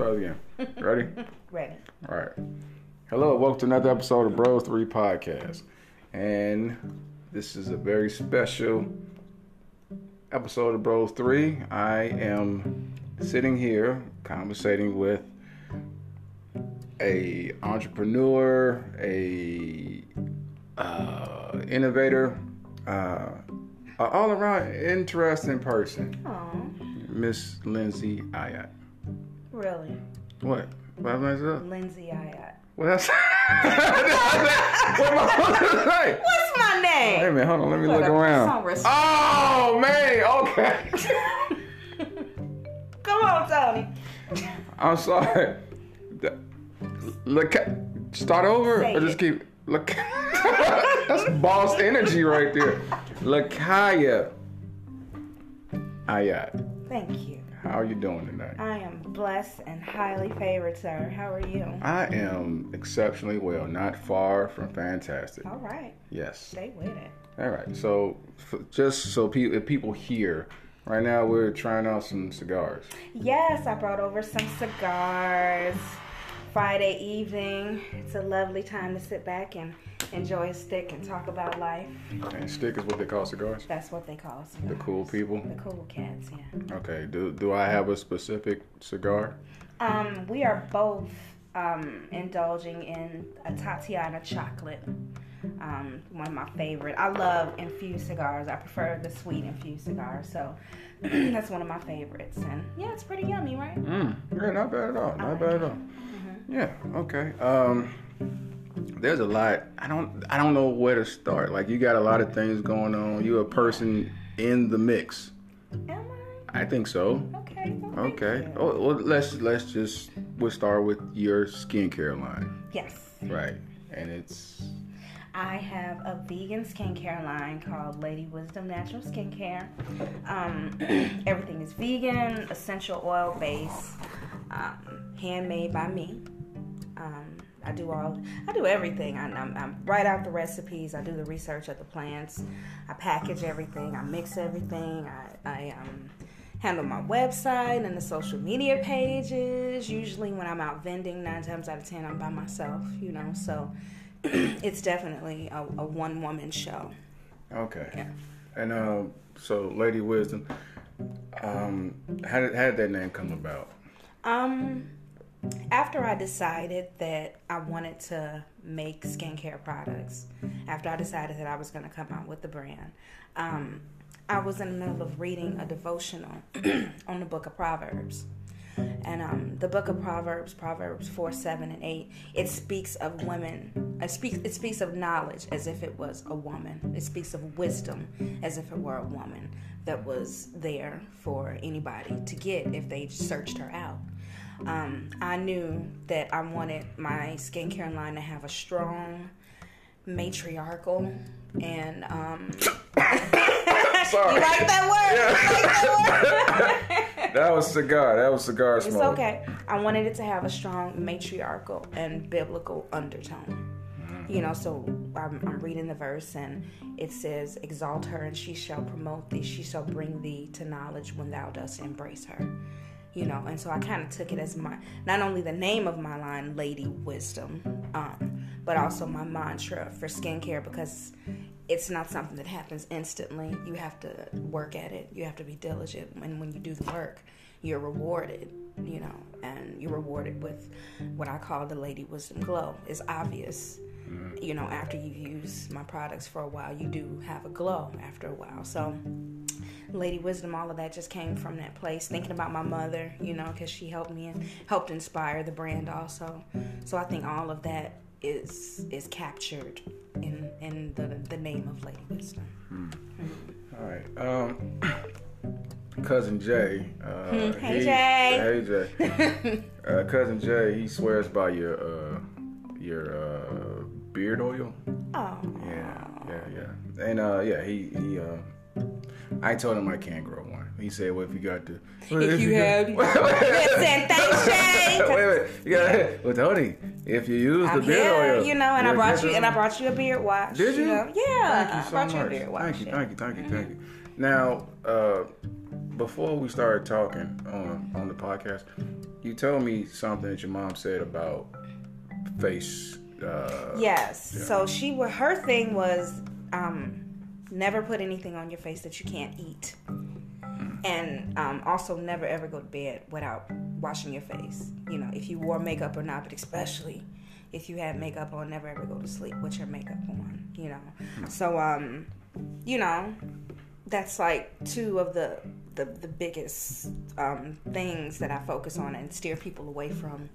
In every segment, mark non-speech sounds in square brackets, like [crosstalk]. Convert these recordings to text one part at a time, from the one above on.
try again. Ready? [laughs] Ready. All right. Hello, welcome to another episode of Bros 3 Podcast. And this is a very special episode of Bros 3. I am sitting here conversating with a entrepreneur, a uh, innovator, uh, an all around interesting person, Oh, Miss Lindsay Ayat. Really? What? What am I saying? Lindsay Ayat. What else? what am I supposed to say? [laughs] What's my name? Hey name? man, hold on, let me look around. Oh man, okay. [laughs] Come on, Tony. I'm sorry. Look, start over Say or just it. keep. Look, [laughs] that's boss energy right there. Lakaya Ayat, Thank you. How are you doing tonight? I am blessed and highly favored, sir. How are you? I am exceptionally well, not far from fantastic. All right. Yes. Stay with it. All right. So, f- just so pe- if people hear, right now we're trying out some cigars. Yes, I brought over some cigars. Friday evening. It's a lovely time to sit back and enjoy a stick and talk about life. And stick is what they call cigars. That's what they call cigars. The cool people. The cool cats, yeah. Okay. Do do I have a specific cigar? Um, we are both um, indulging in a Tatiana chocolate. Um, one of my favorite. I love infused cigars. I prefer the sweet infused cigars. So [clears throat] that's one of my favorites. And yeah, it's pretty yummy, right? Mm. Yeah, not bad at all. Not bad at all. Yeah. Okay. Um. There's a lot. I don't. I don't know where to start. Like you got a lot of things going on. You a person in the mix. Am I I think so. Okay. well, Okay. Oh, well, let's let's just we'll start with your skincare line, Yes. right? And it's I have a vegan skincare line called Lady Wisdom Natural Skincare. Um, [clears throat] everything is vegan, essential oil based, um, handmade by me. Um, I do all, I do everything. I, I'm, I'm write out the recipes. I do the research of the plants. I package everything. I mix everything. I, I um, handle my website and the social media pages. Usually, when I'm out vending, nine times out of ten, I'm by myself. You know, so [clears throat] it's definitely a, a one woman show. okay. Yeah. And um, so Lady Wisdom, um, how did how did that name come about? Um, after I decided that I wanted to make skincare products, after I decided that I was going to come out with the brand, um, I was in the middle of reading a devotional [clears throat] on the book of Proverbs. And um, the book of Proverbs, Proverbs 4, 7, and 8, it speaks of women. It speaks, it speaks of knowledge as if it was a woman. It speaks of wisdom as if it were a woman that was there for anybody to get if they searched her out. Um, I knew that I wanted my skincare line to have a strong, matriarchal, and um, [laughs] Sorry. you like that word? You like that word? [laughs] That was cigar. That was cigar It's smoke. okay. I wanted it to have a strong matriarchal and biblical undertone. You know, so I'm, I'm reading the verse and it says, Exalt her and she shall promote thee. She shall bring thee to knowledge when thou dost embrace her. You know, and so I kind of took it as my, not only the name of my line, Lady Wisdom, um, but also my mantra for skincare because it's not something that happens instantly. You have to work at it. You have to be diligent. And when you do the work, you're rewarded, you know, and you're rewarded with what I call the Lady Wisdom glow. It's obvious, you know, after you've used my products for a while, you do have a glow after a while. So, Lady Wisdom, all of that just came from that place. Thinking about my mother, you know, because she helped me and helped inspire the brand also. So I think all of that is is captured in in the the name of Lady Wisdom. All right. Um, [clears throat] cousin Jay. Uh, Hey, he- Jay. Hey Jay. [laughs] uh, cousin Jay. He swears by your uh, your uh, beard oil. Oh, Yeah, yeah, yeah. And uh, yeah, he he. I told him I can't grow one. He said, "Well, if you got to, well, If you got- [laughs] have- Wait, wait, wait. Listen, thanks, Shay. wait, wait. You got [laughs] well, Tony. If you use I'm the beard here, oil, you know, and I brought you and I brought you a beard wash. Did you? know? Yeah, Thank you I so brought you a much. beard wash. Thank you, thank you, thank you, thank you. Now, uh, before we started talking on on the podcast, you told me something that your mom said about face. Uh, Yes. Yeah. So she her thing was um, never put anything on your face that you can't eat, and um, also never ever go to bed without washing your face. You know, if you wore makeup or not, but especially if you had makeup on, never ever go to sleep with your makeup on. You know, so um, you know, that's like two of the the, the biggest um, things that I focus on and steer people away from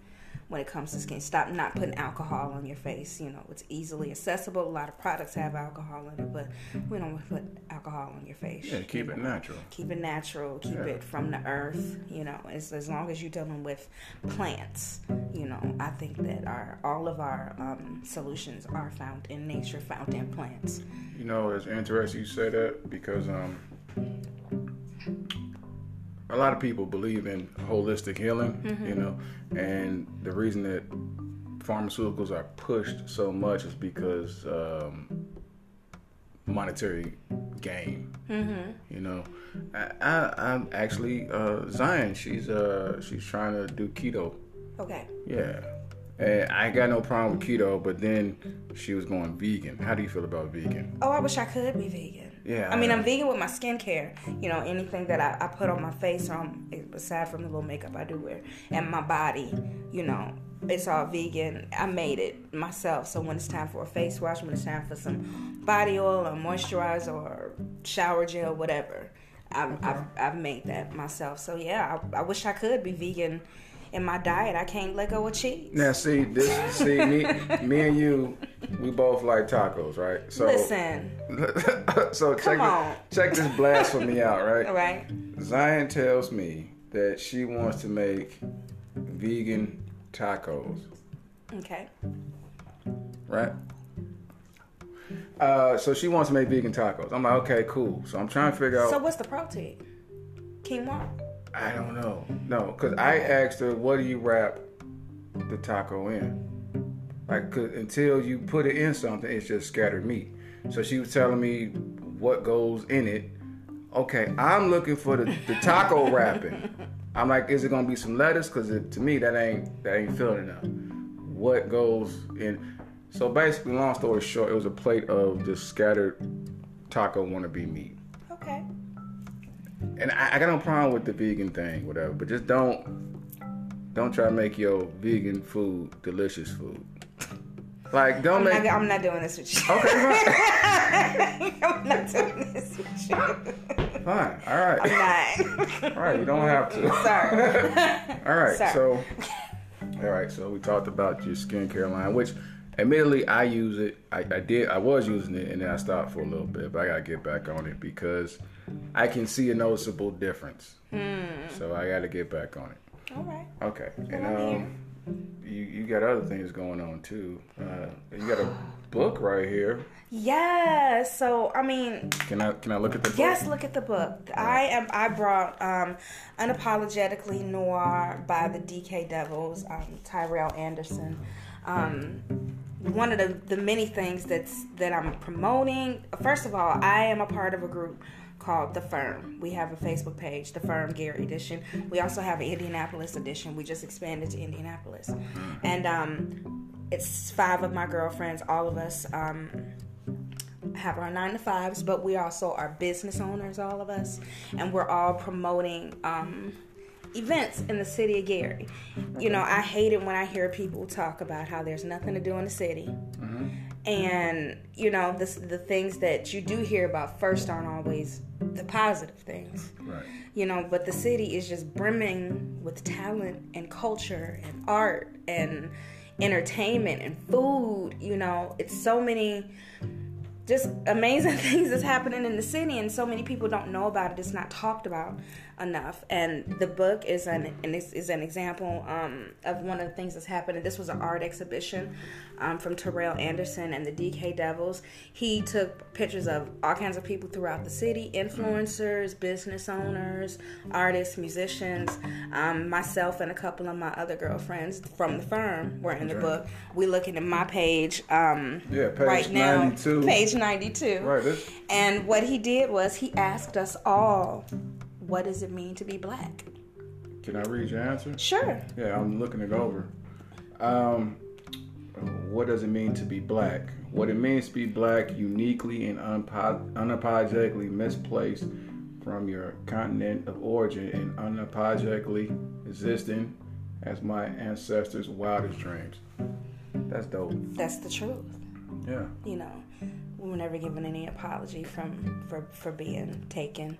when it comes to skin. Stop not putting alcohol on your face. You know, it's easily accessible. A lot of products have alcohol in it, but we don't want to put alcohol on your face. Yeah, keep it natural. Keep it natural. Keep Yeah. it from the earth. You know, as as long as you're dealing with plants. You know, I think that our all of our um, solutions are found in nature, found in plants. You know, it's interesting you say that because um, a lot of people believe in holistic healing, you know, and the reason that pharmaceuticals are pushed so much is because um, monetary gain. Mm-hmm. You know, I, I, I'm actually uh, Zion. She's uh, she's trying to do keto. Okay. Yeah. And I ain't got no problem with keto, but then she was going vegan. How do you feel about vegan? Oh, I wish I could be vegan. Yeah. I mean, I'm vegan with my skincare. You know, anything that I, I put on my face, um, aside from the little makeup I do wear, and my body, you know, it's all vegan. I made it myself. So when it's time for a face wash, when it's time for some body oil or moisturizer or shower gel, whatever, I've, I've, I've made that myself. So yeah, I, I wish I could be vegan in my diet. I can't let go of cheese. Now see this see me me and you we both like tacos, right? So Listen, [laughs] so check this, check this blasphemy [laughs] out, right? all right? Zion tells me that she wants to make vegan tacos, Okay. right? Uh, so she wants to make vegan tacos. I'm like, okay, cool. So I'm trying to figure out. So what's the protein? Quinoa. I don't know. No, because I asked her, what do you wrap the taco in? Like, 'cause until you put it in something, it's just scattered meat. So she was telling me what goes in it. Okay, I'm looking for the, the taco [laughs] wrapping. I'm like, is it gonna be some lettuce? Because to me, that ain't that ain't filling enough. What goes in? So basically, long story short, it was a plate of just scattered taco wannabe meat. Okay. And I, I got no problem with the vegan thing, whatever. But just don't don't try to make your vegan food delicious food. Like don't I'm make not, I'm not doing this with you. okay fine. [laughs] I'm not doing this with you. fine. All right. I'm not. All right. You don't have to. Sorry. [laughs] All right. Sorry. So all right. So we talked about your skincare line, which admittedly I use it. I, I did. I was using it, and then I stopped for a little bit. But I gotta get back on it because I can see a noticeable difference. Hmm. So I gotta get back on it. All right. Okay, and um, you you got other things going on too. Uh, you got a book right here. Yes. So I mean, Can I can I look at the book? yes. Look at the book. I am. I brought um, unapologetically noir by the DK Devils. Um, Tyrell Anderson. Um, one of the, the many things that's that I'm promoting. First of all, I am a part of a group called The Firm. We have a Facebook page, The Firm Gary Edition. We also have an Indianapolis edition. We just expanded to Indianapolis, and um, it's five of my girlfriends. All of us um, have our nine to fives, but we also are business owners, all of us, and we're all promoting. Um, events in the city of Gary. You know, I hate it when I hear people talk about how there's nothing to do in the city. Mm-hmm. And, you know, this, the things that you do hear about first aren't always the positive things. Right. You know, but the city is just brimming with talent and culture and art and entertainment and food. You know, it's so many just amazing [laughs] things that's happening in the city and so many people don't know about it it's not talked about enough. And the book is an and this is an example um, of one of the things that's happened this was an art exhibition um, from Terrell Anderson and the DK Devils. He took pictures of all kinds of people throughout the city influencers business owners artists musicians um, myself and a couple of my other girlfriends from the firm were in the book. We looking at my page um, Yeah, page right now. 92. page 92 Right. This, and what he did was he asked us all what does it mean to be black? Can I read your answer? Sure. Yeah, I'm looking it over. Um, what does it mean to be black? What it means to be black, uniquely and unapologetically misplaced from your continent of origin and unapologetically existing as my ancestors' wildest dreams. That's dope. That's the truth. Yeah. You know, we were never given any apology from for for being taken.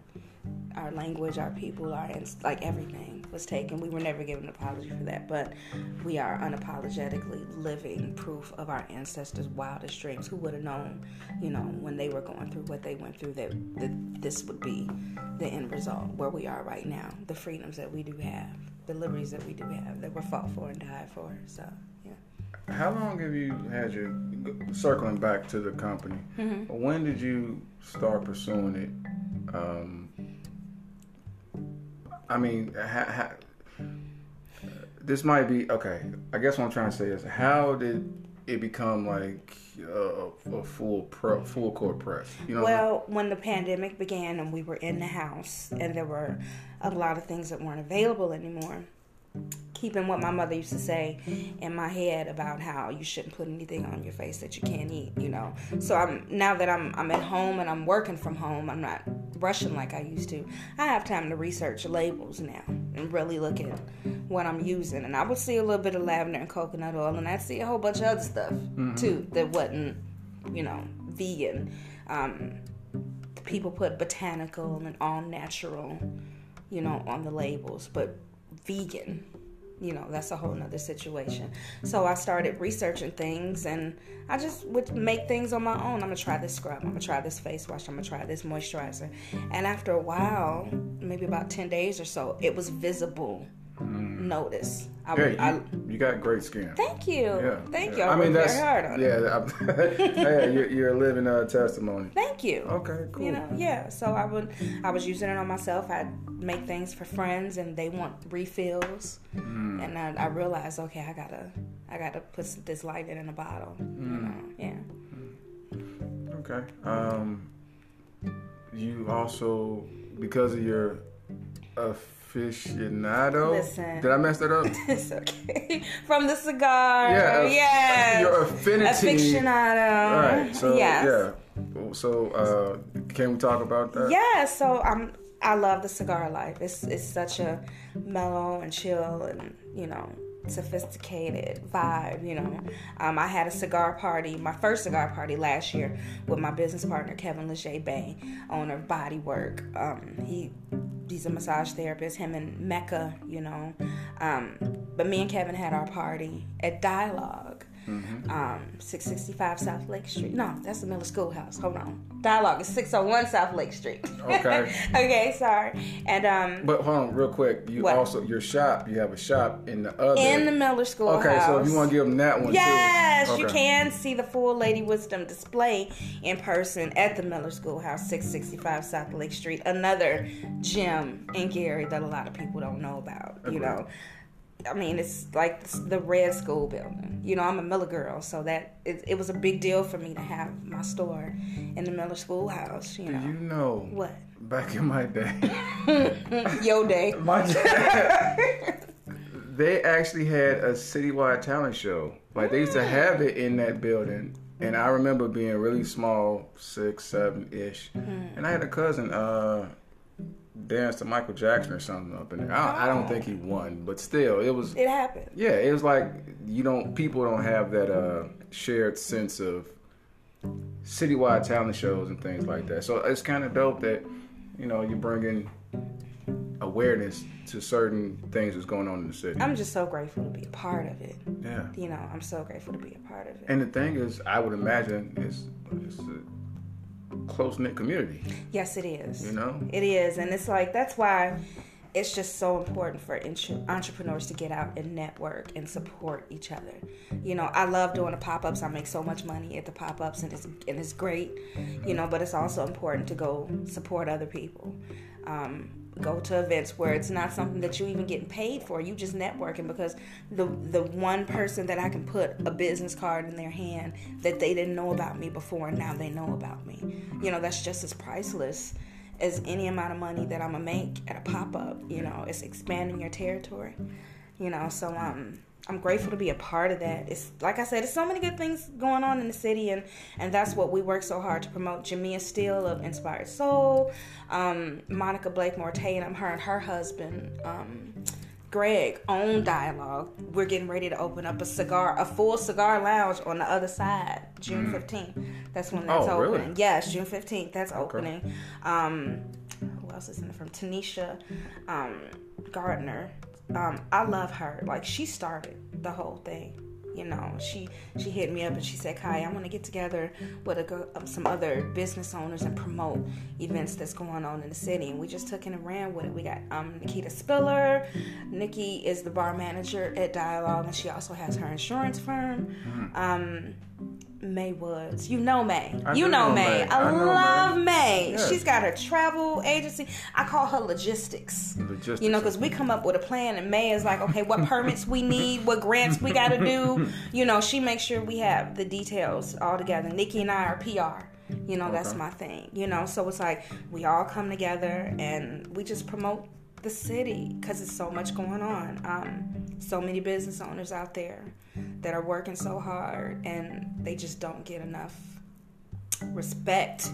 Our language, our people, our like everything was taken. We were never given an apology for that, but we are unapologetically living proof of our ancestors' wildest dreams. Who would have known, you know, when they were going through what they went through, that, that this would be the end result where we are right now, the freedoms that we do have, the liberties that we do have, that were fought for and died for. So, yeah. How long have you had your circling back to the company? Mm-hmm. When did you start pursuing it? Um, I mean, ha, ha, this might be okay. I guess what I'm trying to say is, how did it become like a, a full pro, full court press? You know. Well, when the pandemic began and we were in the house, and there were a lot of things that weren't available anymore keeping what my mother used to say in my head about how you shouldn't put anything on your face that you can't eat, you know. So I'm now that I'm I'm at home and I'm working from home, I'm not rushing like I used to. I have time to research labels now and really look at what I'm using. And I would see a little bit of lavender and coconut oil, and I'd see a whole bunch of other stuff mm-hmm. too that wasn't, you know, vegan. Um, people put botanical and all natural, you know, on the labels, but vegan you know that's a whole nother situation. So i started researching things and i just would make things on my own. I'm gonna try this scrub i'm gonna try this face wash i'm gonna try this moisturizer. And after a while maybe about 10 days or so it was visible mm. notice I, you, I, you, got great skin. Thank you. Yeah, thank yeah. you. I, I mean, that's yeah. [laughs] yeah, you're, you're, a living uh, testimony. Thank you. Okay, cool. You know, yeah. So I would, I was using it on myself. I'd make things for friends, and they want refills, mm. and I, I, realized, okay, I gotta, I gotta put this light in a bottle. Mm. You know, yeah. Okay. Um, you also because of your uh, aficionado. Listen. Did I mess that up? [laughs] it's okay. From the cigar. Yeah. Yes. Your affinity. Aficionado. All right. So yes. yeah. So uh, can we talk about that? Yeah. So I'm. I love the cigar life. It's it's such a mellow and chill and you know sophisticated vibe, you know. Um, I had a cigar party, my first cigar party last year with my business partner Kevin Leger Bay, owner of Body Work. Um, he he's a massage therapist, him and Mecca, you know. Um, but me and Kevin had our party at Dialogue Mm-hmm. Um, 665 South Lake Street. No, that's the Miller Schoolhouse. Hold on. Dialogue is 601 South Lake Street. Okay. [laughs] okay, sorry. And um But hold on, real quick. You what? also your shop, you have a shop in the other In the Miller Schoolhouse. Okay, so if you want to give them that one yes, okay. you can see the full Lady Wisdom display in person at the Miller Schoolhouse, 665 South Lake Street. Another gym in Gary that a lot of people don't know about, Agreed. you know. I mean, it's like the Red School building. You know, I'm a Miller girl, so that it, it was a big deal for me to have my store in the Miller Schoolhouse. You know. Do you know what? Back in my day, [laughs] yo day, [laughs] my they actually had a citywide talent show. Like they used to have it in that building, and I remember being really small, six, seven ish, mm. and I had a cousin. uh dance to Michael Jackson or something up in there. I, I, don't think he won, but still, it was. It happened. Yeah, it was like you don't. People don't have that uh, shared sense of citywide talent shows and things like that. So it's kind of dope that you know you're bringing awareness to certain things that's going on in the city. I'm just so grateful to be a part of it. Yeah. You know, I'm so grateful to be a part of it. And the thing is, I would imagine it's, it's close knit community. Yes, it is. You know, it is, and it's like that's why it's just so important for entrepreneurs to get out and network and support each other. You know, I love doing the pop ups. I make so much money at the pop ups, and it's and it's great. You know, but it's also important to go support other people. Um, go to events where it's not something that you even getting paid for. You just networking because the the one person that I can put a business card in their hand that they didn't know about me before and now they know about me. You know, that's just as priceless as any amount of money that I'm gonna make at a pop up. You know, it's expanding your territory. You know, so um, I'm grateful to be a part of that. It's like I said, there's so many good things going on in the city, and and that's what we work so hard to promote. Jamia Steele of Inspired Soul, um, Monica Blakemore Tatum, her and her husband. Um, Greg own dialogue. We're getting ready to open up a cigar, a full cigar lounge on the other side, June fifteenth. That's when that's Oh, really? opening. Yes, June fifteenth. That's opening. Um, who else is in it from? Tanisha um, Gardner. Um, I love her. Like she started the whole thing. You know, she she hit me up and she said, "Kai, I want to get together with a, um, some other business owners and promote events that's going on in the city." And we just took it and ran with it. We got um, Nikita Spiller. Nikki is the bar manager at Dialogue, and she also has her insurance firm. Um, May Woods, you know May. I you know, know May. May. I, I know love May. Yeah. She's got her travel agency. I call her logistics. Logistics. You know, because we come up with a plan, and May is like, okay, what permits we need, what grants we got to do. [laughs] You know, she makes sure we have the details all together. Nikki and I are PR. You know, that's my thing. You know, so it's like we all come together and we just promote the city because it's so much going on. Um, so many business owners out there that are working so hard and they just don't get enough respect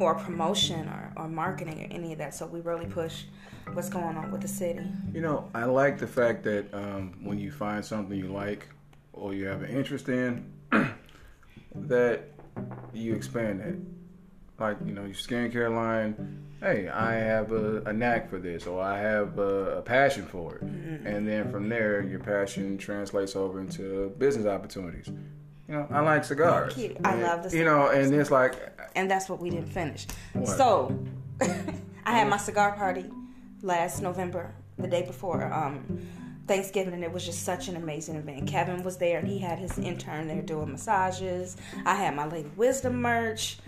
or promotion or, or marketing or any of that. So we really push what's going on with the city. You know, I like the fact that um, when you find something you like or you have an interest in, [clears throat] that you expand it. Like, you know, your skincare line, hey, I have a, a knack for this or I have a, a passion for it. And then from there, your passion translates over into business opportunities. You know, I like cigars. Cute. I And, love the You know, and it's like, And that's what we didn't finish. What? So [laughs] I had my cigar party last November, the day before um, Thanksgiving, and it was just such an amazing event. Kevin was there, and he had his intern there doing massages. I had my Lady Wisdom merch.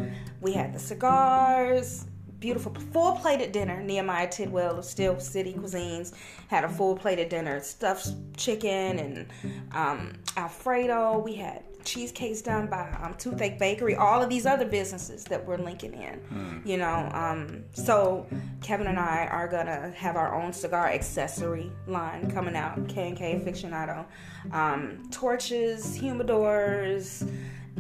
We had the cigars. Beautiful, full plated dinner. Nehemiah Tidwell of Steel City Cuisines had a full plated dinner, stuffed chicken and um, Alfredo. We had cheesecakes done by um, Toothache Bakery. All of these other businesses that we're linking in, you know. Um, so Kevin and I are gonna have our own cigar accessory line coming out. K and K Aficionado, um, torches, humidors,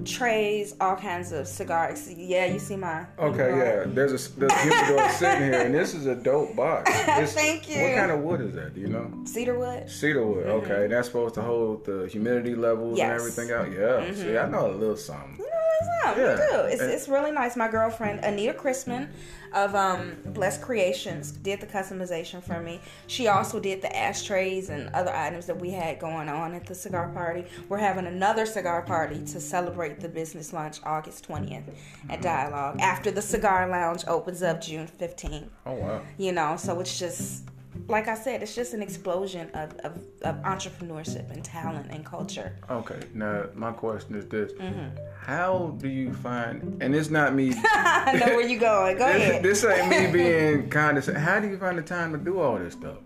trays, all kinds of cigars. Yeah, you see my. Okay, yeah. There's a there's a humidor sitting here, and this is a dope box. [laughs] It's- Thank you. What kind of wood is that? Do you know? Cedar wood. Cedar wood. Mm-hmm. Okay, that's supposed to hold the humidity levels Yes. and everything out. Yeah. See, I mm-hmm. know a little something. You know, that's Yeah. We do. It's, And- it's really nice. My girlfriend Anita Chrisman of um, Blessed Creations did the customization for me. She also did the ashtrays and other items that we had going on at the cigar party. We're having another cigar party to celebrate the business lunch August 20th at Dialogue after the cigar lounge opens up June 15th. Oh wow. You know, so it's just like I said, it's just an explosion of, of, of entrepreneurship and talent and culture. Okay. Now my question is this: Mm-hmm. How do you find? And it's not me. [laughs] I know where you're going. Go this, ahead. this ain't me [laughs] being condescending. How do you find the time to do all this stuff?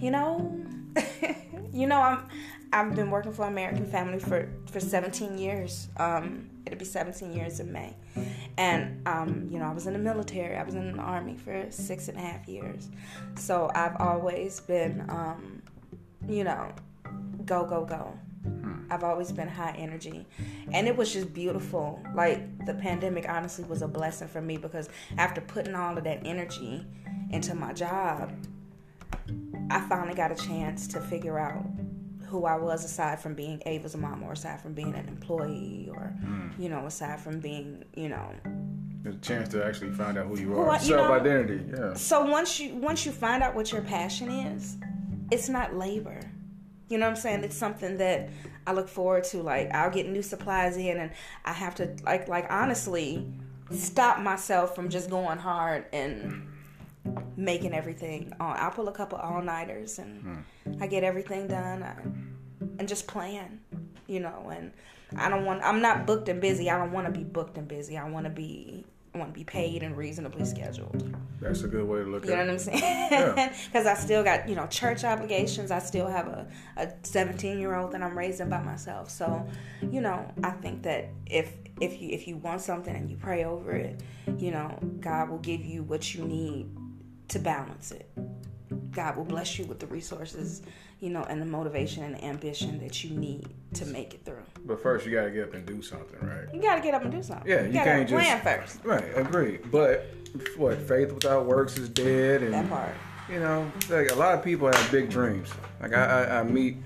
you know [laughs] you know i'm i've been working for american family for for 17 years. Um it'll be 17 years in may. And um you know i was in the military. I was in the army for six and a half years. So i've always been um you know go go go. I've always been high energy. And it was just beautiful. Like the pandemic honestly was a blessing for me because after putting all of that energy into my job, I finally got a chance to figure out who I was aside from being Ava's mom or aside from being an employee or, hmm. you know, aside from being, you know, There's a chance to actually find out who you are. I- you know- Self identity. Yeah. so once you once you find out what your passion is, it's not labor. You know what I'm saying? It's something that I look forward to. Like I'll get new supplies in, and I have to like like honestly stop myself from just going hard and making everything. On. I'll pull a couple all nighters, and hmm. I get everything done, I, and just plan. You know, and I don't want. I'm not booked and busy. I don't want to be booked and busy. I want to be. I want to be paid and reasonably scheduled. That's a good way to look You at it. You know what I'm saying? Because [laughs] I still got, you know, church obligations. I still have a, a 17 year old that I'm raising by myself. So, you know, I think that if if you if you want something and you pray over it, you know, God will give you what you need to balance it. God will bless you with the resources, you know, and the motivation and the ambition that you need to make it through. But first, you gotta get up and do something, right? You got to get up and do something. Yeah, you, gotta can't plan just first. Right, agree. But what faith without works is dead, and That part. you know, like a lot of people have big dreams. Like I, I, I meet,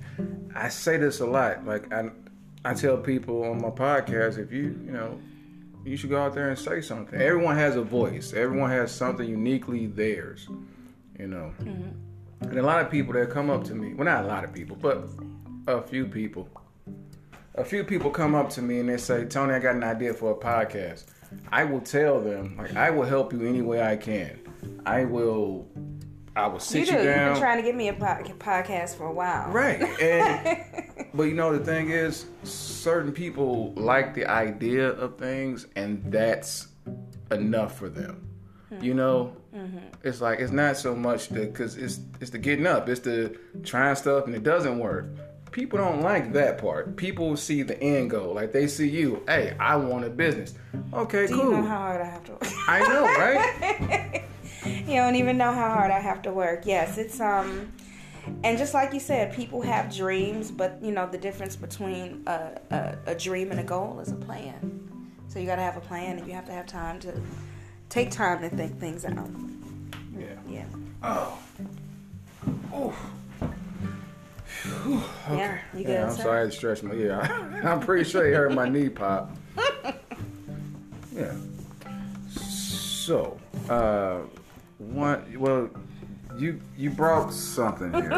I say this a lot. Like I, I tell people on my podcast, if you, you know, you should go out there and say something. Everyone has a voice. Everyone has something uniquely theirs. You know, mm-hmm. and a lot of people that come up to me. Well, not a lot of people, but a few people. A few people come up to me and they say, "Tony, I got an idea for a podcast." I will tell them, like, I will help you any way I can. I will, I will sit You you, do. You've been trying to get me a po- podcast for a while. Right. And [laughs] but you know the thing is certain people like the idea of things and that's enough for them. You know, it's like it's not so much the cuz it's it's the getting up, it's the trying stuff and it doesn't work. People don't like that part. People see the end goal. Like they see you, "Hey, I want a business." Okay, cool. Do cool. you know how hard I have to work? I know, right? [laughs] you don't even know how hard I have to work. Yes, it's um, and just like you said, people have dreams, but you know the difference between a, a, a dream and a goal is a plan. So you got to have a plan, and you have to have time to take time to think things out. Yeah. Yeah, Oh. Oof. yeah, you good? Yeah, I'm sir? sorry I had to stretch my yeah. [laughs] I'm pretty sure you heard my knee pop. [laughs] Yeah. So, uh, one well, you you brought something here.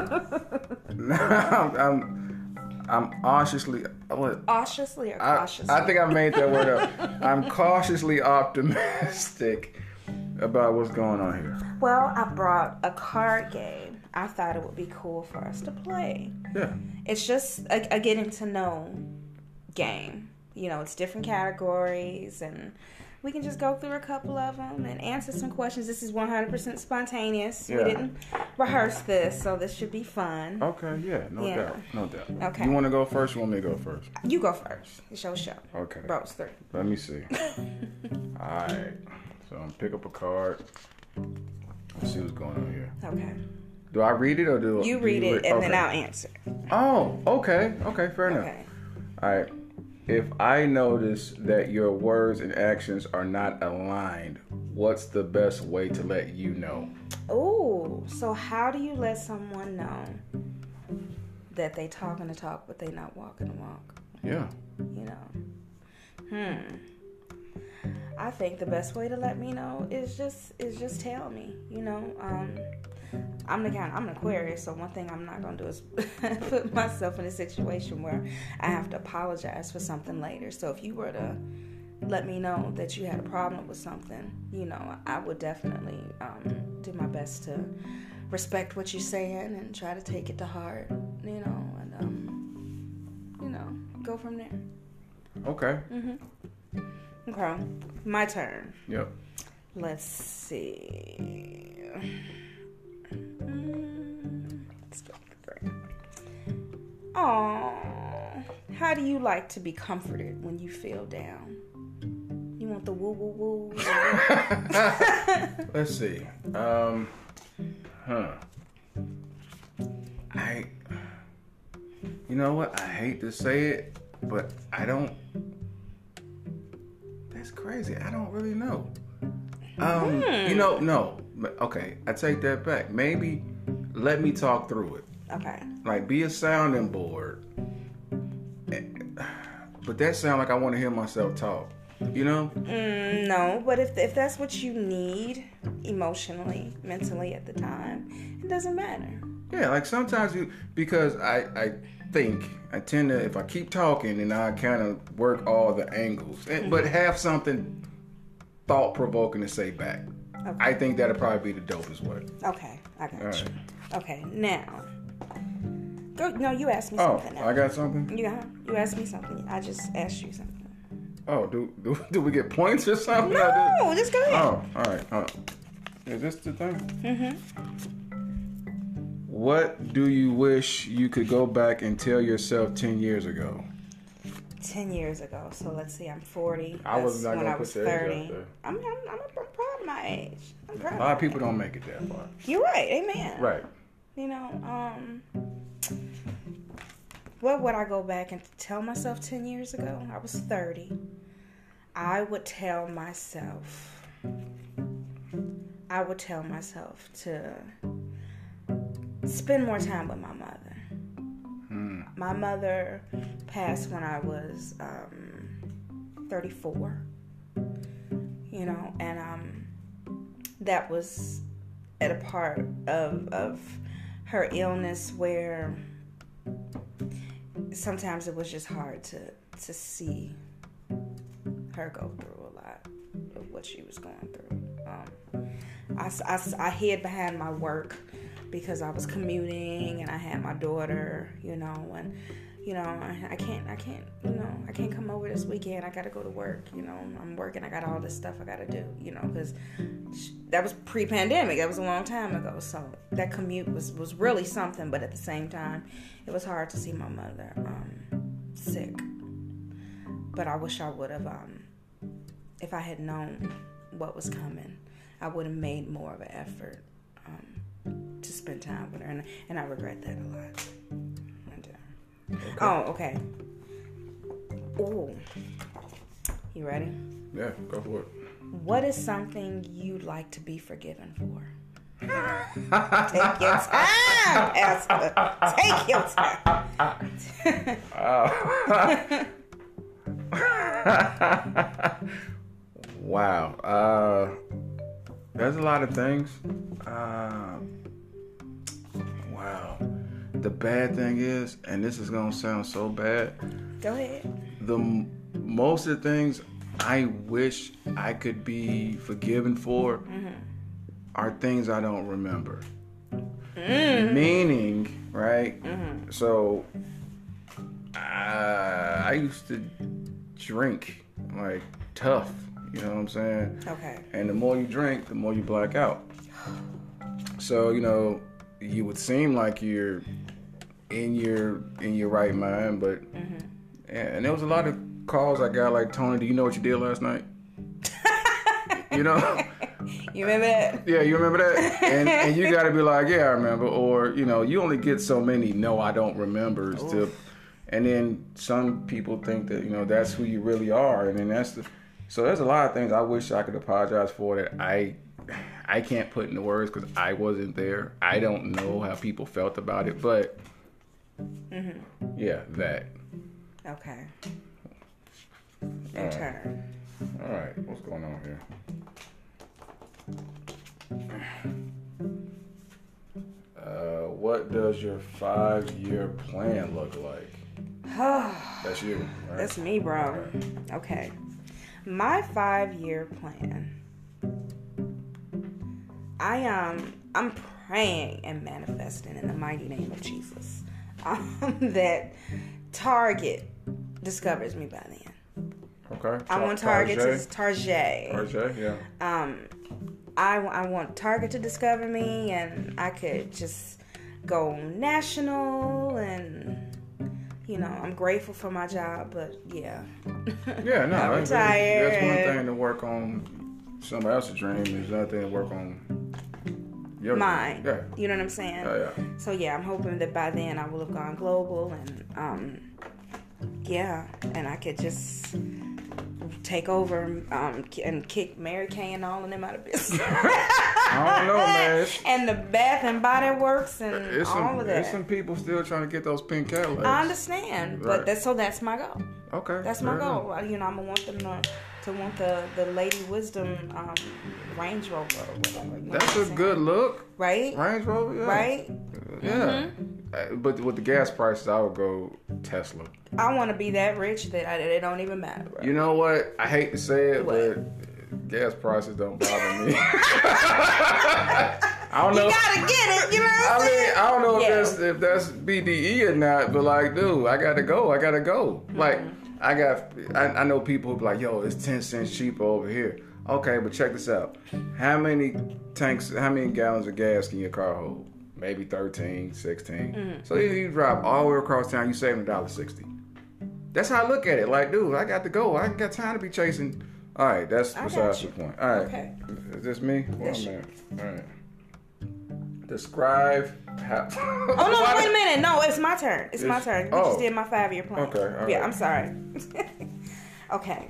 I'm, [laughs] [laughs] I'm I'm cautiously what Cautiously or I. I think I made that word up. I'm cautiously optimistic about what's going on here. well, I brought a card game. I thought it would be cool for us to play. Yeah. it's just a, a getting to know game. You know, it's different categories, and we can just go through a couple of them and answer some questions. This is 100% spontaneous. Yeah. We didn't rehearse this, so this should be fun. Okay. Yeah. No Yeah. doubt. No doubt. Okay. You want to go first? You want me to go first? You go first. It's your show. Okay. Bros three. Let me see. [laughs] Alright. So I'm pick up a card. Let's see what's going on here. Okay. Do I read it or do You do read it, and then. I'll answer. Oh, okay. Okay, fair enough. Okay. Alright. If I notice that your words and actions are not aligned, what's the best way to let you know? Oh, so how do you let someone know that they talking the talk, but they not walking the walk? Yeah. you know. Hmm. I think the best way to let me know is just is just tell me. You know, um, I'm the kind I'm an Aquarius, so one thing I'm not gonna do is [laughs] put myself in a situation where I have to apologize for something later. So if you were to let me know that you had a problem with something, you know, I would definitely um, do my best to respect what you're saying and try to take it to heart. You know, and um, you know, go from there. Okay. Okay, my turn. Yep. Let's see. Mm, Let's go with three. Aw, how do you like to be comforted when you feel down? You want the woo woo woo? [laughs] Let's see. Um, huh. I, you know what? I hate to say it, but I don't. That's crazy. I don't really know. Um, you know, no. But, Okay, I take that back. Maybe let me talk through it. Okay. Like, be a sounding board. But that sound like I want to hear myself talk. You know? Mm, no, but if if that's what you need emotionally, mentally at the time, it doesn't matter. Yeah, like sometimes you because I I think I tend to if I keep talking and I kind of work all the angles, and, but have something thought provoking to say back. I think that'll probably be the dopest way. Okay, I got All you. right. Okay, now. Go, no, you asked me Oh, something. now. I got something. You got, you asked me something. I just asked you something. Oh, do do, [laughs] do we get points or something? Did- No, just go ahead. Oh, all right. Hold on. Is this the thing? Mm-hmm. What do you wish you could go back and tell yourself ten years ago? 10 years ago. So let's see, I'm 40. I was not when I put was your age out 30. there. I'm, I'm, I'm, proud of my age. I'm proud A lot of people don't make it that far. You're right. Amen. Right. You know, um, what would I go back and tell myself 10 years ago? I was 30. I would tell myself, I would tell myself to spend more time with my mother. Hmm. My mother passed when I was um, 34. You know, and um, that was at a part of of her illness where sometimes it was just hard to to see her go through a lot of what she was going through. Um, I, I, I hid behind my work because I was commuting and I had my daughter, you know, and you know I, can't I can't you know I can't come over this weekend. I got to go to work. You know I'm working. I got all this stuff I got to do. You know because that was pre-pandemic. That was a long time ago. So that commute was was really something. But at the same time, it was hard to see my mother um, sick. But I wish I would have um, if I had known what was coming. I would have made more of an effort um, to spend time with her, and, and I regret that a lot. Okay. Oh, okay. Ooh. You ready? Yeah, go for it. What is something you'd like to be forgiven for? Take your time, Esther. Take your time. [laughs] wow. Uh, there's a lot of things. Uh. The bad thing is, and this is gonna sound so bad, Go ahead. the most of the things I wish I could be forgiven for mm-hmm. are things I don't remember. Mm. Meaning, right? Mm-hmm. So, uh, I used to drink like tough. You know what I'm saying? Okay. And the more you drink, the more you black out. So you know, you would seem like you're in your in your right mind, but mm-hmm. and there was a lot of calls I got like Tony. Do you know what you did last night? [laughs] you know. You remember that? Yeah, you remember that? And, and you got to be like, yeah, I remember. Or, you know, you only get so many no, I don't remember. To, and then some people think that, you know, that's who you really are. And then that's the. So there's a lot of things I wish I could apologize for that I I can't put into words because I wasn't there. I don't know how people felt about it. But, yeah, that. Okay. Your turn. All right, what's going on here? Uh, what does your five-year plan look like? [sighs] That's you, right? That's me, bro. Okay. My five year plan. I um I'm praying and manifesting in the mighty name of Jesus. Um, [laughs] that Target discovers me by then. okay. I want Target to Target. Target, yeah. um, I, I want Target to discover me, and I could just go national, and you know, I'm grateful for my job, but yeah, Yeah, no, [laughs] I'm that's, that's one thing to work on somebody else's dream. There's another thing to work on your mine. Yeah, You know what I'm saying? yeah, yeah. So yeah, I'm hoping that by then I will have gone global, and um, yeah, and I could just take over um, and kick Mary Kay and all of them out of business. [laughs] I don't know, man. It's, [laughs] and the Bath and Body Works and all some, of that. there's some people still trying to get those pink Cadillacs. I understand, but that's so that's my goal. Okay, That's my fair enough. goal. You know, I'm gonna want them to, to want the the Lady Wisdom um, Range Rover or whatever. That's a saying? good look. right, Range Rover, yeah. right. Yeah. Uh, But with the gas prices, I would go Tesla. I want to be that rich that I, it don't even matter. Bro. You know what? I hate to say it, What? but gas prices don't bother me. [laughs] [laughs] I don't know. You gotta get it. You know what I mean, saying? I don't know Yeah. if that's if that's BDE or not, but like, dude, I gotta go. I gotta go. Like, I got. I, I know people who be like, yo, it's ten cents cheaper over here. Okay, but check this out. How many tanks? How many gallons of gas can your car hold? Maybe 13, 16. Mm-hmm. So you, you drive all the way across town. You saving a dollar sixty. That's how I look at it. Like, dude, I got to go. I ain't got time to be chasing. All right, that's I besides the point. All right, Okay. is this me? Where This I'm? All right. Describe how. [laughs] Oh no! Wait a minute. No, it's my turn. It's, my turn. We oh. just did my five-year plan. Okay, yeah. I'm sorry. [laughs] okay.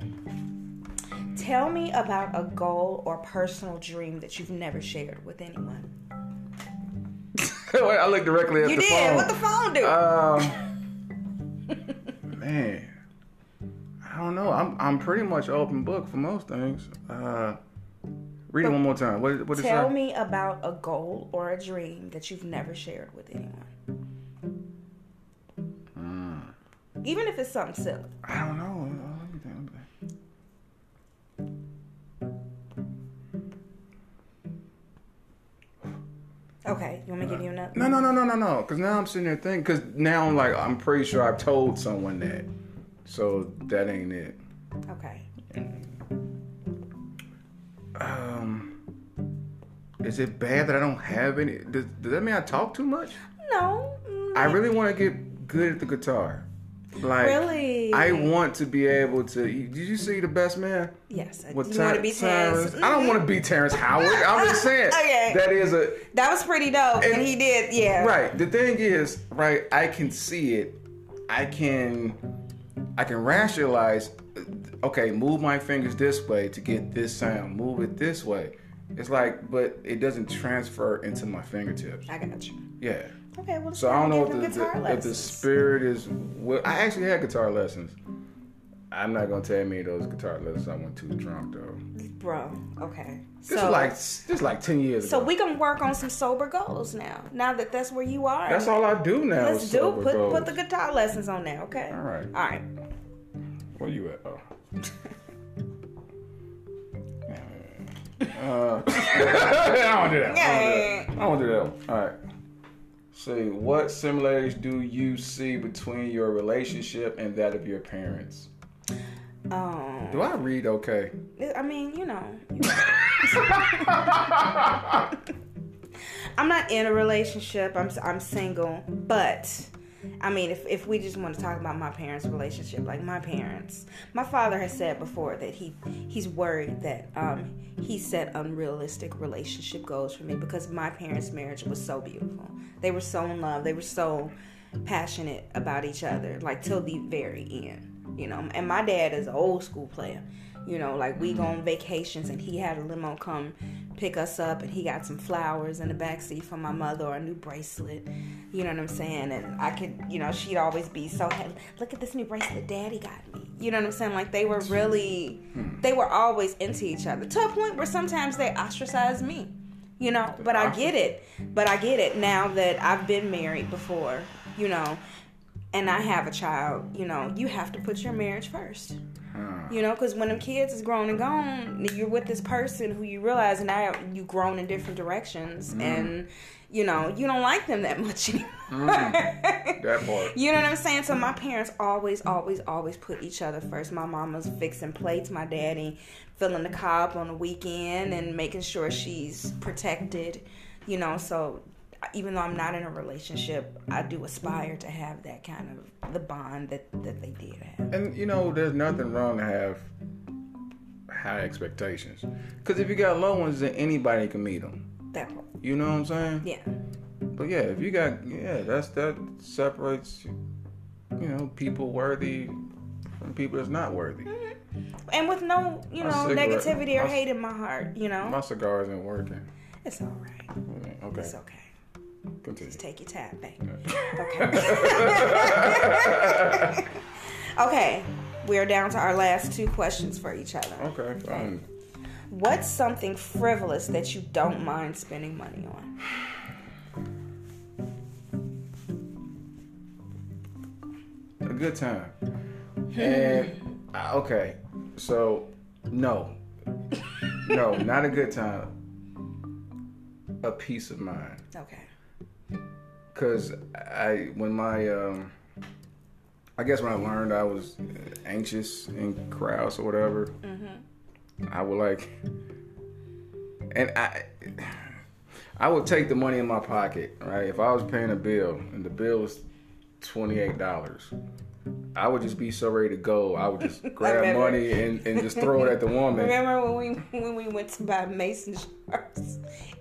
Tell me about a goal or personal dream that you've never shared with anyone. [laughs] Wait, I look directly at You the did. phone. You did. What the phone do? Um, man, I don't know. I'm I'm pretty much open book for most things. Uh, read it one more time. What what is Tell that? me about a goal or a dream that you've never shared with anyone. Hmm. Even if it's something silly. I don't know. Okay, you want me to give you another? No, no, no, no, no, no. Because now I'm sitting there thinking. Because now I'm like, I'm pretty sure I've told someone that. So that ain't it. Okay. Um, is it bad that I don't have any? Does, does that mean I talk too much? No. mm, I really want to get good at the guitar. Like, Really? I want to be able to. Did you see the best man? Yes. I With you want to be Terrence? I don't mm-hmm. want to be Terrence Howard. I'm just [laughs] saying Okay. that is a That was pretty dope, and, And- he did. Yeah. right. The thing is, right? I can see it. I can, I can rationalize. Okay, move my fingers this way to get this sound. Move it this way. It's like, but it doesn't transfer into my fingertips. I got you. Yeah. Okay. Well, So I don't know if the, the, if the spirit is. Well, I actually had guitar lessons. I'm not gonna tell me those guitar lessons I went too drunk though. Bro. Okay. This so, is like this is like ten years ago. So ago. we can work on some sober goals now. Now that that's where you are. That's all I do now. Let's do put goals. put the guitar lessons on there. Okay. All right. All right. Where you at? Oh. [laughs] Uh, [laughs] I don't do that. I don't do that. I don't do that. All right. See, what similarities do you see between your relationship and that of your parents? Um. Do I read okay? I mean, you know. [laughs] I'm not in a relationship. I'm I'm single, but I mean, if if we just want to talk about my parents' relationship, like my parents, my father has said before that he he's worried that um he set unrealistic relationship goals for me because my parents' marriage was so beautiful. They were so in love. They were so passionate about each other, like till the very end. You know, and my dad is an old school player. You know, like we go on vacations and he had a limo come pick us up and he got some flowers in the backseat for my mother or a new bracelet. You know what I'm saying? And I could, you know, she'd always be so happy. Look at this new bracelet daddy got me. You know what I'm saying? Like they were really, hmm. they were always into each other to a point where sometimes they ostracized me. You know, but I get it. But I get it now that I've been married before, you know, and I have a child, you know, you have to put your marriage first. Mm. You know, because when them kids is grown and gone, you're with this person who you realize now you grown in different directions, mm. and you know you don't like them that much [laughs] mm. anymore. That part. [laughs] You know what I'm saying? So my parents always, always, always put each other first. My mama's fixing plates, my daddy filling the up on the weekend and making sure she's protected. You know, so even though I'm not in a relationship, I do aspire to have that kind of the bond that that they did have. And you know, there's nothing wrong to have high expectations. Because if you got low ones, then anybody can meet them. That part. You know what I'm saying? Yeah. But yeah, if you got yeah, that's that separates you know people worthy from people that's not worthy. Mm-hmm. And with no, you My know, cigarette- negativity or my- hate in my heart, you know, My cigar isn't working. it's all right. Mm, okay, It's okay. Continue. Just take your time, baby. Okay. [laughs] okay. We are down to our last two questions for each other. Okay, fine. What's something frivolous that you don't mind spending money on? A good time. And uh, okay, so no, no, not a good time. A peace of mind. Okay. Cause I when my um I guess when I learned I was anxious in crowds or whatever, I would like and I I would take the money in my pocket, right? If I was paying a bill and the bill was twenty eight dollars, I would just be so ready to go. I would just [laughs] grab money and, and just throw it at the woman. [laughs] Remember when we when we went to buy mason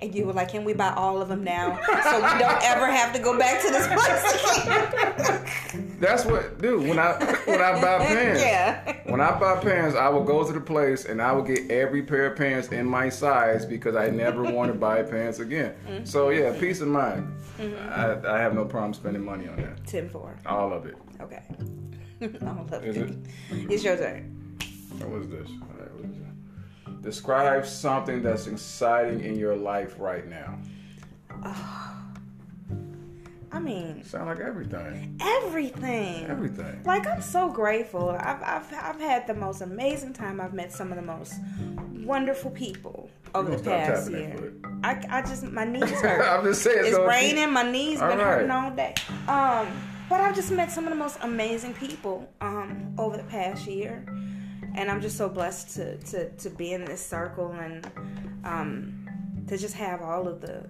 and you were like, "Can we buy all of them now, so we don't ever have to go back to this place again?" That's what, dude. When I when I buy [laughs] pants, yeah. when I buy pants, I will go to the place and I will get every pair of pants in my size because I never want to buy pants again. Mm-hmm. So yeah, peace of mind. I, I have no problem spending money on that. Ten four. All of it. Okay. [laughs] all of Is it. it? It's your turn. What was this? Describe something that's exciting in your life right now. [sighs] I mean, Sound like everything. everything. Everything. Like I'm so grateful. I've, I've I've had the most amazing time. I've met some of the most wonderful people over the past year. I, I just my [laughs] knees [laughs] hurt. I'm just saying. it's so raining. you- My knees All been right. hurting all day. Um, but I've just met some of the most amazing people um over the past year, and I'm just so blessed to to to be in this circle and um to just have all of the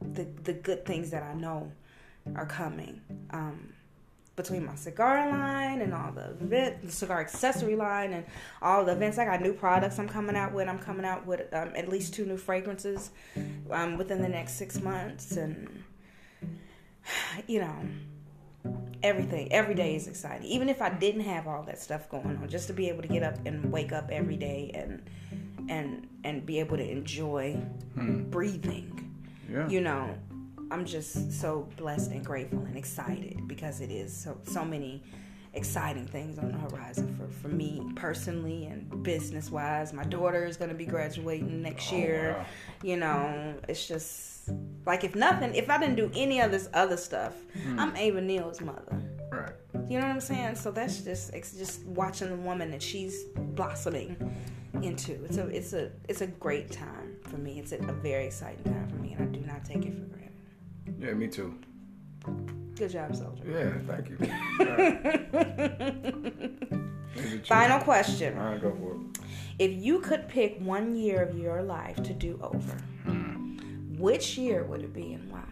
the the good things that I know are coming. Um, between my cigar line and all the event, the cigar accessory line and all the events. I got new products I'm coming out with. I'm coming out with um, at least two new fragrances um, within the next six months, and [sighs] you know, everything. Every day is exciting. Even if I didn't have all that stuff going on, just to be able to get up and wake up every day and and and be able to enjoy hmm. breathing Yeah. you know, I'm just so blessed and grateful and excited because it is so so many exciting things on the horizon for, for me personally and business wise. My daughter is gonna be graduating next Oh, year. wow. You know, it's just like if nothing if I didn't do any of this other stuff, Hmm. I'm Ava Neal's mother. Right. You know what I'm saying? So that's just it's just watching the woman that she's blossoming into. It's a it's a it's a great time for me. It's a, a very exciting time for me, and I do not take it for granted. Yeah, me too. Good job, soldier. Yeah, thank you. [laughs] Right. Final question: All right, go for it. If you could pick one year of your life to do over, which year would it be and why?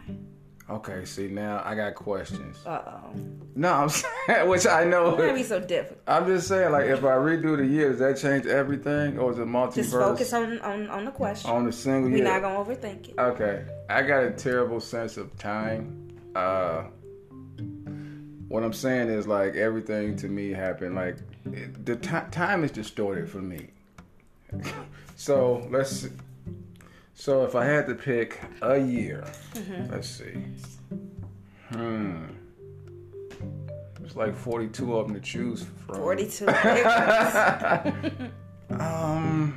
Okay, see now I got questions. Uh oh, No, I'm [laughs] saying, which I know. it's gonna be so difficult. I'm just saying, like, if I redo the year, does that change everything, or is it multiverse Just focus on on, on the question. on the single year. We're not gonna overthink it. Okay, I got a terrible sense of time. Uh, what I'm saying is like everything to me happened like it, the ti time is distorted for me. [laughs] so let's. So if I had to pick a year, let's see. Hmm. There's like 42 of them to choose from. Forty-two. [laughs] Um,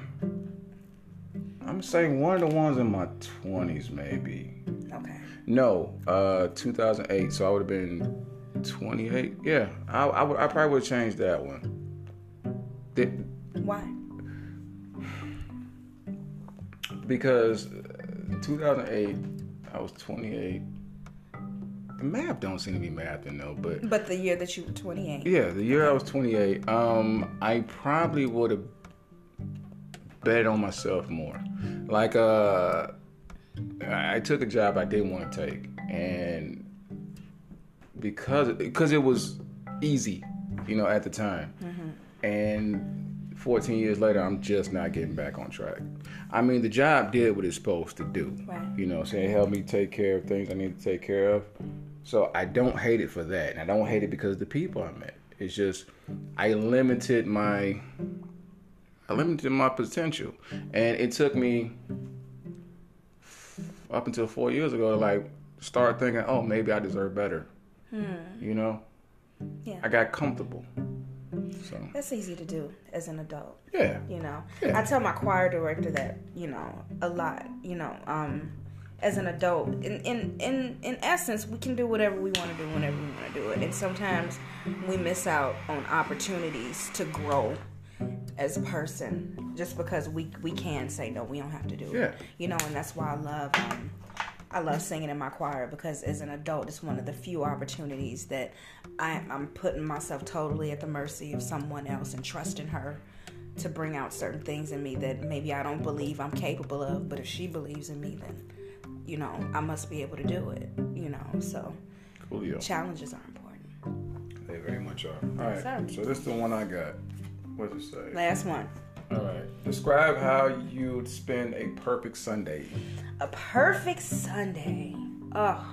I'm saying one of the ones in my 20s, maybe. okay. No, uh, 2008. So I would have been 28. Yeah, I, I, would, I probably would have changed that one. Why? Because uh, 2008, I was 28. The math don't seem to be mathing though, but But the year that you were 28. yeah, the year I was 28, um, I probably would have bet on myself more. Like, uh, I took a job I didn't want to take, and because because it was easy, you know, at the time, and 14 years later, I'm just not getting back on track. I mean, the job did what it's supposed to do. Right. You know, saying help me take care of things I need to take care of. So I don't hate it for that, and I don't hate it because of the people I met. It's just I limited my I limited my potential, and it took me up until four years ago to like start thinking, oh, maybe I deserve better. Hmm. You know, Yeah. I got comfortable. So That's easy to do as an adult. yeah, You know, Yeah. I tell my choir director that you know a lot. You know, um, as an adult, in in in in essence, we can do whatever we want to do whenever we want to do it, and sometimes we miss out on opportunities to grow as a person just because we we can say no, we don't have to do it. Yeah. You know, and that's why I love. Um, I love singing in my choir because as an adult, it's one of the few opportunities that I, I'm putting myself totally at the mercy of someone else and trusting her to bring out certain things in me that maybe I don't believe I'm capable of. But if she believes in me, then, you know, I must be able to do it, you know. So coolio. challenges are important. They very much are. y'all. All right. sir. So this is the one I got. What does it say? Last one. All right. Describe how you'd spend a perfect Sunday. A perfect Sunday. Oh,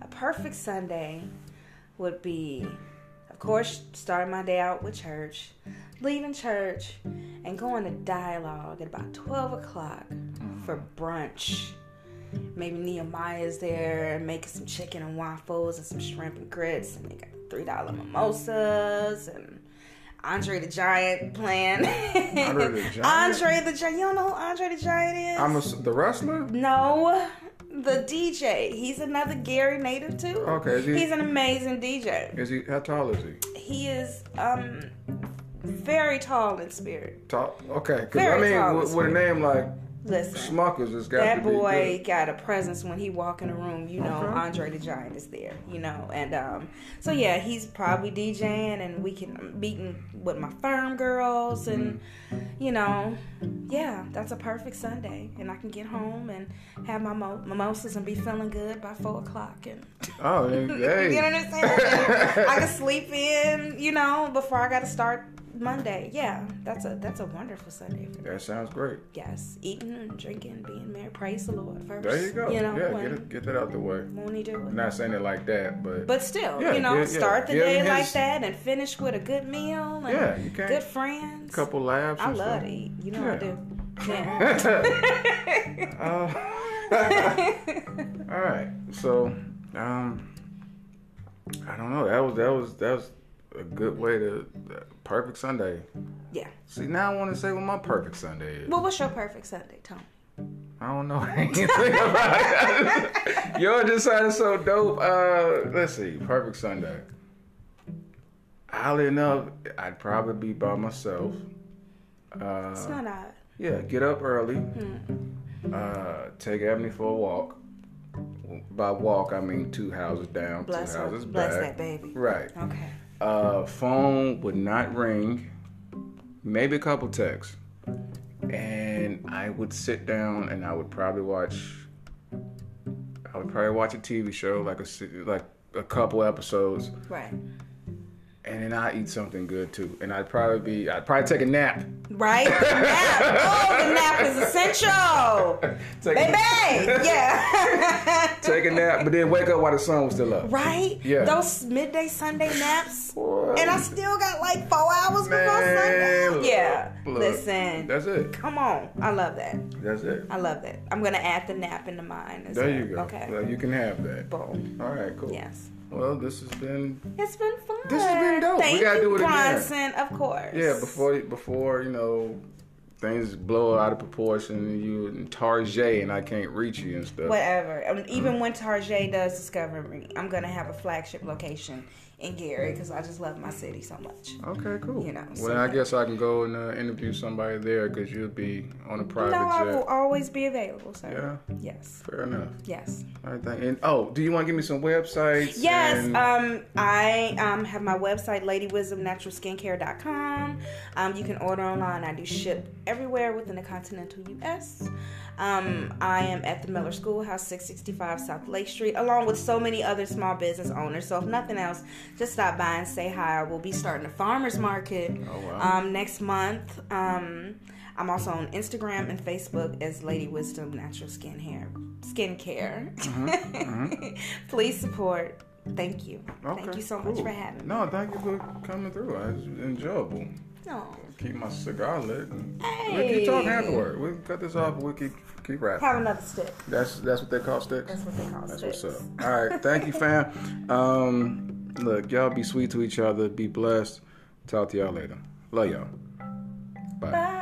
a perfect Sunday would be, of course, starting my day out with church, leaving church, and going to dialogue at about 12 o'clock mm-hmm. for brunch. Maybe Nehemiah's there making some chicken and waffles and some shrimp and grits, and they got $3 mimosas and. Andre the Giant playing. Andre the [laughs] Giant? Andre the Giant. You don't know who Andre the Giant is? I'm a, the wrestler. No, the DJ. He's another Gary native too. Okay, is he- He's an amazing DJ. Is he? How tall is he? He is um very tall in spirit. Tall. Okay. Cause I mean, with, with a name like Listen. Smuckers, it's got That to be boy good. got a presence when he walk in a room, you know, Okay. Andre the Giant is there, you know. And um so yeah, he's probably DJing and we can meeting with my firm girls and Mm-hmm. you know, yeah, that's a perfect Sunday. And I can get home and have my mo- mimosas and be feeling good by four o'clock and Oh, hey. [laughs] you know what I'm saying? I can sleep in, you know, before I got to start Monday. Yeah, that's a that's a wonderful Sunday for me. That sounds great. Yes, eating and drinking, being merry. Praise the Lord first. There you go. You know, yeah, when, get it, get that out the way. when you do it. Not saying it like that, but, But still, Yeah, you know, yeah, start the day like that and finish with a good meal and Yeah, you can't- good friends. a couple laughs. I love stuff. to eat. You know. I do. Yeah. [laughs] Uh, [laughs] all right. So, um, I don't know. That was that was that was a good way to perfect Sunday. yeah. See, now I want to say what my perfect Sunday is. Well, what's your perfect Sunday, Tom? I don't know. [laughs] I ain't think about it. [laughs] Yours just sounded so dope. Uh, let's see. Perfect Sunday. Oddly enough, I'd probably be by myself. Uh, It's not odd. Yeah, get up early. Hmm. Uh, take Ebony for a walk. By walk, I mean two houses down, Bless two her. houses Bless that baby. Right. Okay. Uh, phone would not ring. Maybe a couple texts, and I would sit down and I would probably watch. I would probably watch a TV show like a like a couple episodes, Right. And then I eat something good too. And I'd probably be I'd probably take a nap. Right? The nap. [laughs] Oh, the nap is essential. Take Baby. a, Yeah. [laughs] take a nap, but then wake up while the sun was still up. right? Yeah. Those midday Sunday naps. Boy. And I still got like four hours before Man, Sunday. look, Yeah. look, Listen. That's it. Come on. I love that. That's it. I love that. I'm gonna add the nap into mine. as There well. you go. Okay. Well, you can have that. Boom. All right, cool. Yes. Well, this has been It's been fun. This has been dope. We gotta you, do it again. Bronson, of course. yeah. Before before you know things blow out of proportion, and you and Tarjay and I can't reach you and stuff. Whatever. Even mm-hmm. when Tarjay does discover me, I'm gonna have a flagship location in Gary because I just love my city so much. Okay, cool. You know, well, so- I guess I can go and uh, interview somebody there because you'll be on a private no, I will always be available, sir. Yeah. Yes. Fair enough. Yes. All right, thank And oh, do you want to give me some websites? Yes, and- um, I um, have my website, ladywisdomnaturalskincare.com. Um, you can order online. I do ship everywhere within the continental U.S. Um, I am at the Miller Schoolhouse, 665 South Lake Street, along with so many other small business owners. So if nothing else, just stop by and say hi. We'll be starting a farmer's market Oh, wow. um, next month. Um, I'm also on Instagram and Facebook as Lady Wisdom Natural Skin Hair Skincare. [laughs] Please support. Thank you. Thank you so much for having me. No, thank you for coming through. It was enjoyable. No. Keep my cigar lit. We'll Hey. keep talking afterward. We'll cut this off. We'll keep keep rapping. Have another stick. That's that's what they call sticks. That's what they call That's sticks. what's up. All right, thank you, fam. Um, look, y'all be sweet to each other. Be blessed. Talk to y'all later. Love y'all. Bye. Bye.